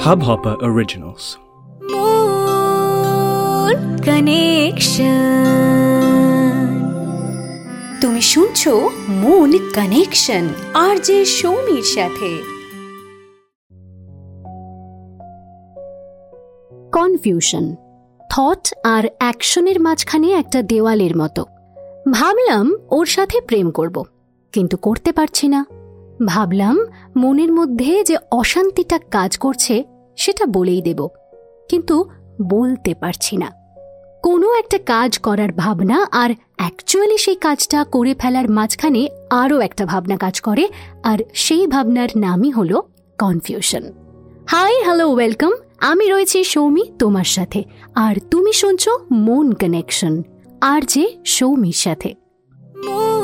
Hubhopper Originals. Moon Connection. তুমি শুনছো moon connection আর যে সৌমির সাথে কনফিউশন থট আর অ্যাকশনের মাঝখানে একটা দেওয়ালের মতো ভাবলাম ওর সাথে প্রেম করব কিন্তু করতে পারছি না ভাবলাম মনের মধ্যে যে অশান্তিটা কাজ করছে সেটা বলেই দেব। কিন্তু বলতে পারছি না। কোনো একটা কাজ করার ভাবনা আর অ্যাকচুয়ালি সেই কাজটা করে ফেলার মাঝখানে আরও একটা ভাবনা কাজ করে, আর সেই ভাবনার নামই হলো কনফিউশন হাই হ্যালো ওয়েলকাম আমি রয়েছি সৌমি, তোমার সাথে। আর তুমি শুনছো মন কানেকশন আর যে সৌমির সাথে। মন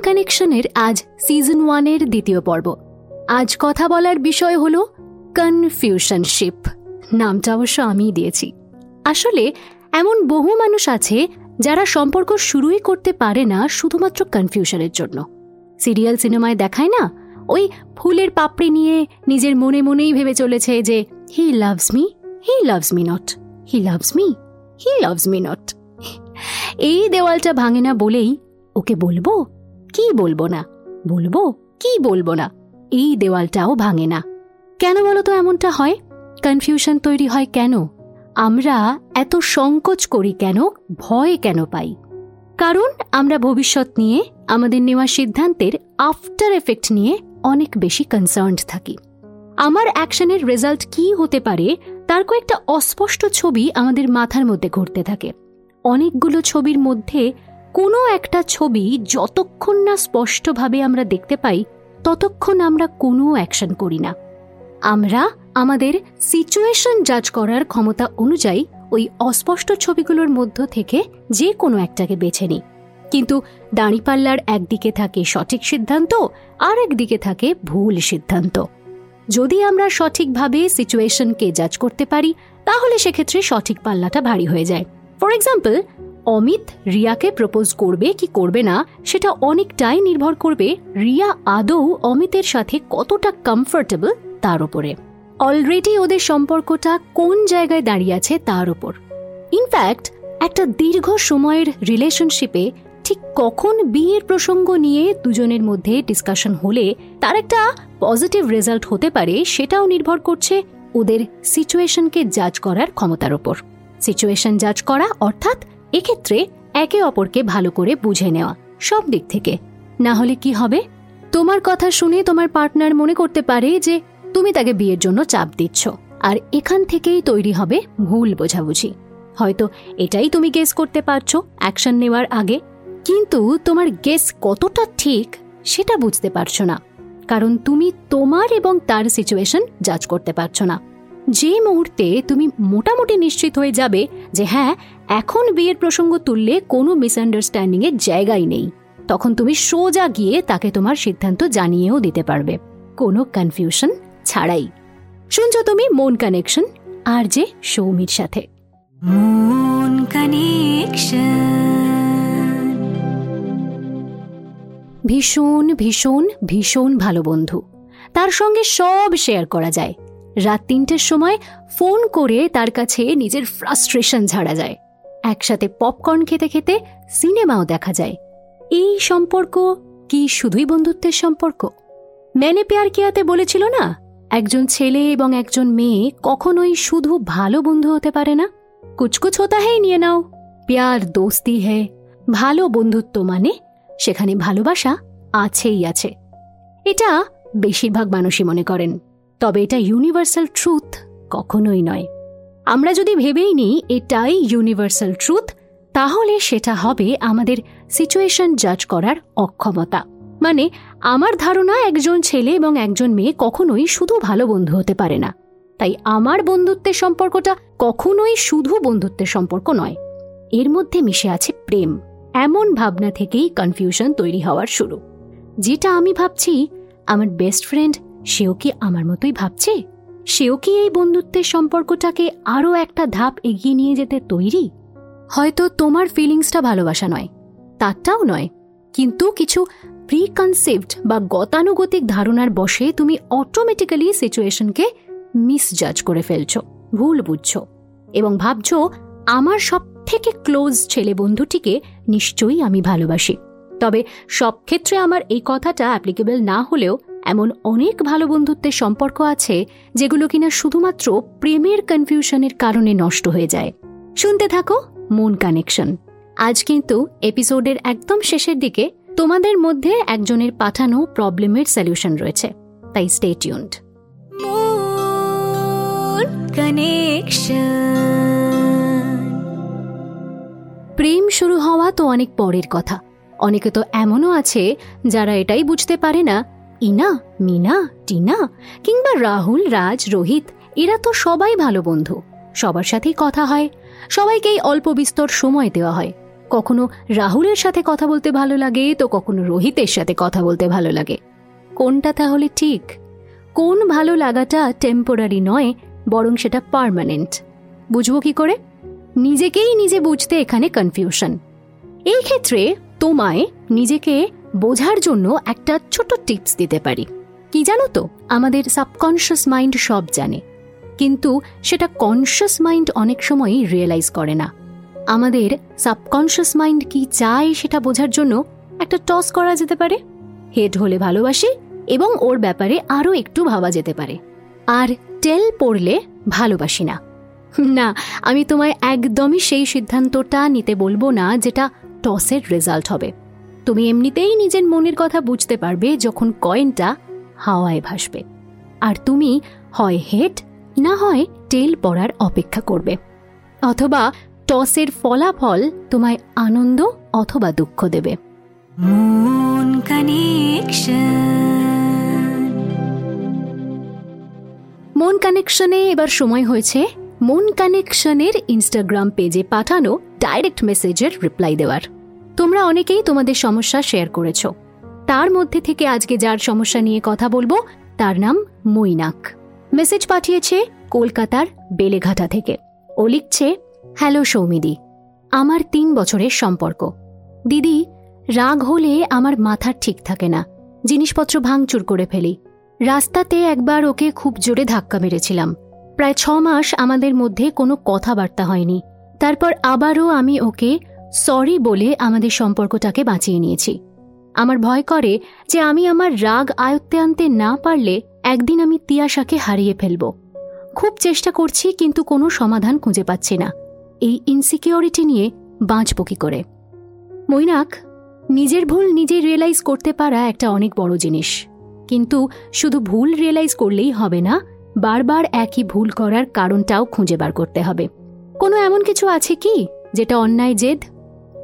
কানেকশনের আজ সিজন ওয়ানের দ্বিতীয় পর্ব। আজ কথা বলার বিষয় হল কনফিউশনশিপ নামটা অবশ্য আমিই দিয়েছি। আসলে এমন বহু মানুষ আছে যারা সম্পর্ক শুরুই করতে পারে না শুধুমাত্র কনফিউশনের জন্য। সিরিয়াল সিনেমায় দেখায় না? ওই ফুলের পাপড়ি নিয়ে নিজের মনে মনেই ভেবে চলেছে যে he loves me he loves me not he loves me he loves me not এই দেওয়ালটা ভাঙে না বলেই ওকে বলব কি বলব না? বলব? কি বলব না? এই দেওয়ালটাও ভাঙে না। কেন বলো তো এমনটা হয়? কনফিউশন তৈরি হয় কেন? আমরা এত সংকোচ করি কেন? ভয় কেন পাই? কারণ আমরা ভবিষ্যৎ নিয়ে, আমাদের নেওয়া সিদ্ধান্তের আফটার এফেক্ট নিয়ে অনেক বেশি কনসার্নড থাকি। আমার অ্যাকশনের রেজাল্ট কি হতে পারে, তার কয়েকটা অস্পষ্ট ছবি আমাদের মাথার মধ্যে ঘুরতে থাকে। অনেকগুলো ছবির মধ্যে কোনো একটা ছবি যতক্ষণ না স্পষ্টভাবে আমরা দেখতে পাই, ততক্ষণ আমরা কোনো অ্যাকশন করি না। আমরা আমাদের সিচুয়েশন জাজ করার ক্ষমতা অনুযায়ী ওই অস্পষ্ট ছবিগুলোর মধ্য থেকে যে কোনো একটাকে বেছে নিই। কিন্তু দাঁড়িপাল্লার একদিকে থাকে সঠিক সিদ্ধান্ত, আর একদিকে থাকে ভুল সিদ্ধান্ত। যদি আমরা সঠিকভাবে সিচুয়েশনকে জাজ করতে পারি, তাহলে সেক্ষেত্রে সঠিক পাল্লাটা ভারী হয়ে যায়। ফর এক্সাম্পল অমিত রিয়াকে প্রপোজ করবে কি করবে না, সেটা অনেকটাই নির্ভর করবে রিয়া আদৌ অমিতের সাথে কতটা কমফোর্টেবল তার উপরে। অলরেডি ওদের সম্পর্কটা কোন জায়গায় দাঁড়িয়ে আছে তার উপর। ইনফ্যাক্ট একটা দীর্ঘ সময়ের রিলেশনশিপে ঠিক কখন বিয়ের প্রসঙ্গ নিয়ে দুজনের মধ্যে ডিসকাশন হলে তার একটা পজিটিভ রেজাল্ট হতে পারে, সেটাও নির্ভর করছে ওদের সিচুয়েশনকে জাজ করার ক্ষমতার ওপর সিচুয়েশন জাজ করা অর্থাৎ এক্ষেত্রে একে অপরকে ভালো করে বুঝে নেওয়া, সব দিক থেকে। না হলে কি হবে? তোমার কথা শুনে তোমার পার্টনার মনে করতে পারে যে তুমি তাকে বিয়ের জন্য চাপ দিচ্ছ, আর এখান থেকেই তৈরি হবে ভুল বোঝাবুঝি। হয়তো এটাই তুমি গেস করতে পারছ অ্যাকশন নেওয়ার আগে। কিন্তু তোমার গেস কতটা ঠিক সেটা বুঝতে পারছ না, কারণ তুমি তোমার এবং তার সিচুয়েশন জাজ করতে পারছ না। যে মুহূর্তে তুমি মোটামুটি নিশ্চিত হয়ে যাবে যে হ্যাঁ এখন বিয়ের প্রসঙ্গ তুললে কোনো মিসআন্ডারস্ট্যান্ডিং এর জায়গাই নেই। তখন তুমি সোজা গিয়ে তাকে তোমার সিদ্ধান্ত জানিয়েও দিতে পারবে। কোনো কনফিউশন ছাড়াই। শুনছো তুমি মন কানেকশন আর যে সৌমির সাথে। মন কানেকশন ভীষণ ভীষণ ভীষণ ভালো বন্ধু। তার সঙ্গে সব শেয়ার করা যায়। রাত তিনটের সময় ফোন করে তার কাছে নিজের ফ্রাস্ট্রেশন ঝাড়া যায়। একসাথে পপকর্ন খেতে খেতে সিনেমাও দেখা যায়। এই সম্পর্ক কি শুধুই বন্ধুত্বের সম্পর্ক? মেনে পেয়ার কিয়াতে বলেছিল না, একজন ছেলে এবং একজন মেয়ে কখনোই শুধু ভালো বন্ধু হতে পারে না? কুচকুচ হতা হেই নিয়ে নাও, প্যার দোস্তি হে। ভালো বন্ধুত্ব মানে সেখানে ভালোবাসা আছেই আছে। এটা বেশিরভাগ মানুষই মনে করেন। তবে এটা ইউনিভার্সাল ট্রুথ কখনোই নয়। আমরা যদি ভেবেই নিই এটাই ইউনিভার্সাল ট্রুথ তাহলে সেটা হবে আমাদের সিচুয়েশন জাজ করার অক্ষমতা। মানে আমার ধারণা একজন ছেলে এবং একজন মেয়ে কখনোই শুধু ভালো বন্ধু হতে পারে না। তাই আমার বন্ধুত্বের সম্পর্কটা কখনোই শুধু বন্ধুত্বের সম্পর্ক নয়। এর মধ্যে মিশে আছে প্রেম। এমন ভাবনা থেকেই কনফিউশন তৈরি হওয়ার শুরু। যেটা আমি ভাবছি, আমার বেস্ট ফ্রেন্ড সেও কি আমার মতোই ভাবছে? সেও কি এই বন্ধুত্বের সম্পর্কটাকে আরও একটা ধাপ এগিয়ে নিয়ে যেতে তৈরি? হয়তো তোমার ফিলিংসটা ভালোবাসা নয়, তারটাও নয়, কিন্তু কিছু প্রিকনসেভড বা গতানুগতিক ধারণার বসে তুমি অটোমেটিক্যালি সিচুয়েশনকে মিসজাজ করে ফেলছো, ভুল বুঝছ এবং ভাবছ, আমার সব থেকে ক্লোজ ছেলে বন্ধুটিকে নিশ্চয়ই আমি ভালোবাসি। তবে সব ক্ষেত্রে আমার এই কথাটা অ্যাপ্লিকেবল না হলেও এমন অনেক ভালো বন্ধুত্বের সম্পর্ক আছে যেগুলো কিনা শুধুমাত্র প্রেমের কনফিউশনের কারণে নষ্ট হয়ে যায়। শুনতে থাকো মন কানেকশন আজ কিন্তু এপিসোডের একদম শেষের দিকে তোমাদের মধ্যে একজনের পাঠানো প্রবলেমের সলিউশন রয়েছে। তাই স্টে টিউন্ড প্রেম শুরু হওয়া তো অনেক পরের কথা। অনেকে তো এমনও আছে যারা এটাই বুঝতে পারে না ইনা, মিনা, টিনা কিংবা রাহুল, রাজ, রোহিত, এরা তো সবাই ভালো বন্ধু। সবার সাথেই কথা হয়। সবাইকেই অল্প বিস্তর সময় দেওয়া হয়। কখনো রাহুলের সাথে কথা বলতে ভালো লাগে, তো কখনো রোহিতের সাথে কথা বলতে ভালো লাগে। কোনটা তাহলে ঠিক? কোন ভালো লাগাটা টেম্পোরারি নয়, বরং সেটা পারমানেন্ট বুঝব কি করে? নিজেকেই নিজে বুঝতে এখানে কনফিউশন এই ক্ষেত্রে তোমায় নিজেকে বোঝার জন্য একটা ছোট টিপস দিতে পারি। কি জানো তো? আমাদের সাবকনশিয়াস মাইন্ড সব জানে। কিন্তু সেটা কনশিয়াস মাইন্ড অনেক সময়ই রিয়েলাইজ করে না। আমাদের সাবকনশিয়াস মাইন্ড কি চায় সেটা বোঝার জন্য একটা টস করা যেতে পারে। হেড হলে ভালোবাসি এবং ওর ব্যাপারে আরও একটু ভাবা যেতে পারে। আর টেল পড়লে ভালোবাসি না। না, আমি তোমায় একদমই সেই সিদ্ধান্তটা নিতে বলব না যেটা টসের রেজাল্ট হবে। তুমি এমনিতেই নিজের মনের কথা বুঝতে পারবে যখন কয়েনটা হাওয়ায় ভাসবে। আর তুমি হয় হেড না হয় টেল পড়ার অপেক্ষা করবে। অথবা টসের ফলাফল তোমায় আনন্দ অথবা দুঃখ দেবে। মন কানেকশন মন কানেকশনে এবার সময় হয়েছে মন কানেকশনের ইনস্টাগ্রাম পেজে পাঠানো ডাইরেক্ট মেসেজের রিপ্লাই দেওয়ার। তোমরা অনেকেই তোমাদের সমস্যা শেয়ার করেছ। তার মধ্যে থেকে আজকে যার সমস্যা নিয়ে কথা বলব, তার নাম মৈনাক। মেসেজ পাঠিয়েছে কলকাতার বেলেঘাটা থেকে। ও লিখছে, হ্যালো সৌমিদি, আমার তিন বছরের সম্পর্ক। দিদি, রাগ হলে আমার মাথার ঠিক থাকে না। জিনিসপত্র ভাঙচুর করে ফেলি। রাস্তাতে একবার ওকে খুব জোরে ধাক্কা মেরেছিলাম। প্রায় ছ মাস আমাদের মধ্যে কোনো কথাবার্তা হয়নি। তারপর আবারও আমি ওকে সরি বলে আমাদের সম্পর্কটাকে বাঁচিয়ে নিয়েছি। আমার ভয় করে যে আমি আমার রাগ আয়ত্তে আনতে না পারলে একদিন আমি তিয়াশাকে হারিয়ে ফেলব। খুব চেষ্টা করছি কিন্তু কোনো সমাধান খুঁজে পাচ্ছি না। এই ইনসিকিউরিটি নিয়ে বাঁচব কি করে? মৈনাক, নিজের ভুল নিজে রিয়েলাইজ করতে পারা একটা অনেক বড় জিনিস। কিন্তু শুধু ভুল রিয়েলাইজ করলেই হবে না, বারবার একই ভুল করার কারণটাও খুঁজে বার করতে হবে। কোনো এমন কিছু আছে কি যেটা অন্যায়, জেদ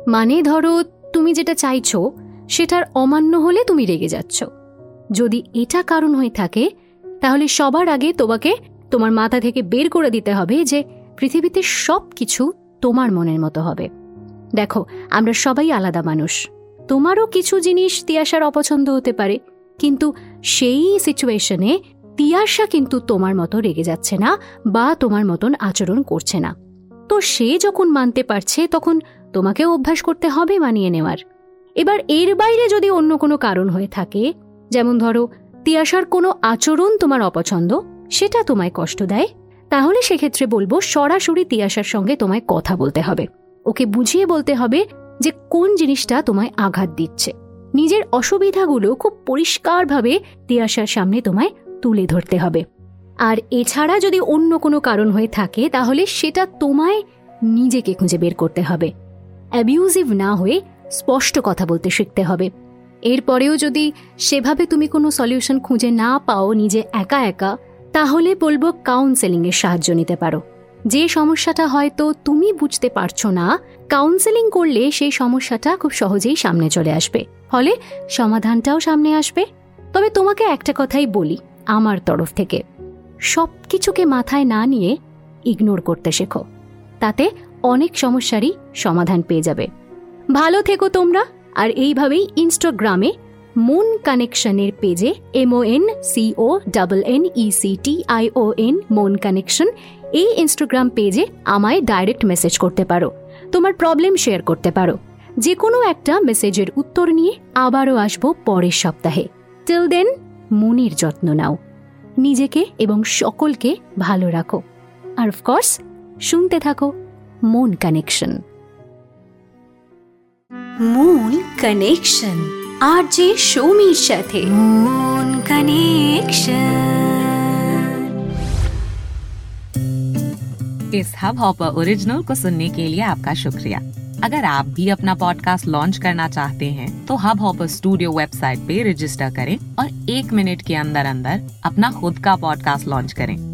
মানে ধরো, তুমি যেটা চাইছো, সেটার অমান্য হলে তুমি রেগে যাচ্ছ। যদি এটা কারণ হয়ে থাকে, তাহলে সবার আগে তোমাকে তোমার মাথা থেকে বের করে দিতে হবে যে পৃথিবীতে সব কিছু তোমার মনের মতো হবে। দেখো, আমরা সবাই আলাদা মানুষ। তোমারও কিছু জিনিস তিয়াশার অপছন্দ হতে পারে, কিন্তু সেই সিচুয়েশনে তিয়াশা কিন্তু তোমার মতো রেগে যাচ্ছে না বা তোমার মতন আচরণ করছে না। তো সে যখন মানতে পারছে, তখন তোমাকেও অভ্যাস করতে হবে মানিয়ে নেওয়ার। এবার এর বাইরে যদি অন্য কোনো কারণ হয়ে থাকে, যেমন ধরো, তিয়াশার কোনো আচরণ তোমার অপছন্দ, সেটা তোমায় কষ্ট দেয়, তাহলে সেক্ষেত্রে বলব সরাসরি তিয়াশার সঙ্গে তোমায় কথা বলতে হবে। ওকে বুঝিয়ে বলতে হবে যে কোন জিনিসটা তোমায় আঘাত দিচ্ছে। নিজের অসুবিধাগুলো খুব পরিষ্কারভাবে তিয়াশার সামনে তোমায় তুলে ধরতে হবে। আর এছাড়া যদি অন্য কোনো কারণ হয়ে থাকে, তাহলে সেটা তোমায় নিজেকে খুঁজে বের করতে হবে। অ্যাবিউজিভ না হয়ে স্পষ্ট কথা বলতে শিখতে হবে। এরপরেও যদি সেভাবে তুমি কোনো সলিউশন খুঁজে না পাও নিজে একা একা, তাহলে বলব কাউন্সেলিংয়ের সাহায্য নিতে পারো। যে সমস্যাটা হয়তো তুমি বুঝতে পারছ না কাউন্সেলিং করলে সেই সমস্যাটা খুব সহজেই সামনে চলে আসবে। ফলে সমাধানটাও সামনে আসবে। তবে তোমাকে একটা কথাই বলি আমার তরফ থেকে। সব কিছুকে মাথায় না নিয়ে ইগনোর করতে শেখো। তাতে অনেক সমস্যারই সমাধান পেয়ে যাবে। ভালো থেকো তোমরা, আর এইভাবেই ইনস্টাগ্রামে মুন কানেকশনের পেজে M O N C O double N E C T I O N moon connection এই ইনস্টাগ্রাম পেজে আমায় ডাইরেক্ট মেসেজ করতে পারো। তোমার প্রবলেম শেয়ার করতে পারো। যে কোনো একটা মেসেজের উত্তর নিয়ে আবারও আসব পরের সপ্তাহে। টিল দেন মনের যত্ন নাও। নিজেকে এবং সকলকে ভালো রাখো। আর অফকোর্স শুনতে থাকো। Moon connection moon connection RJ Shomi સાથે मून कनेक्शन इस हब हॉपर ओरिजिनल को सुनने के लिए आपका शुक्रिया। अगर आप भी अपना पॉडकास्ट लॉन्च करना चाहते हैं तो हब हॉपर स्टूडियो वेबसाइट पे रजिस्टर करें और एक मिनट के अंदर अंदर अपना खुद का पॉडकास्ट लॉन्च करें।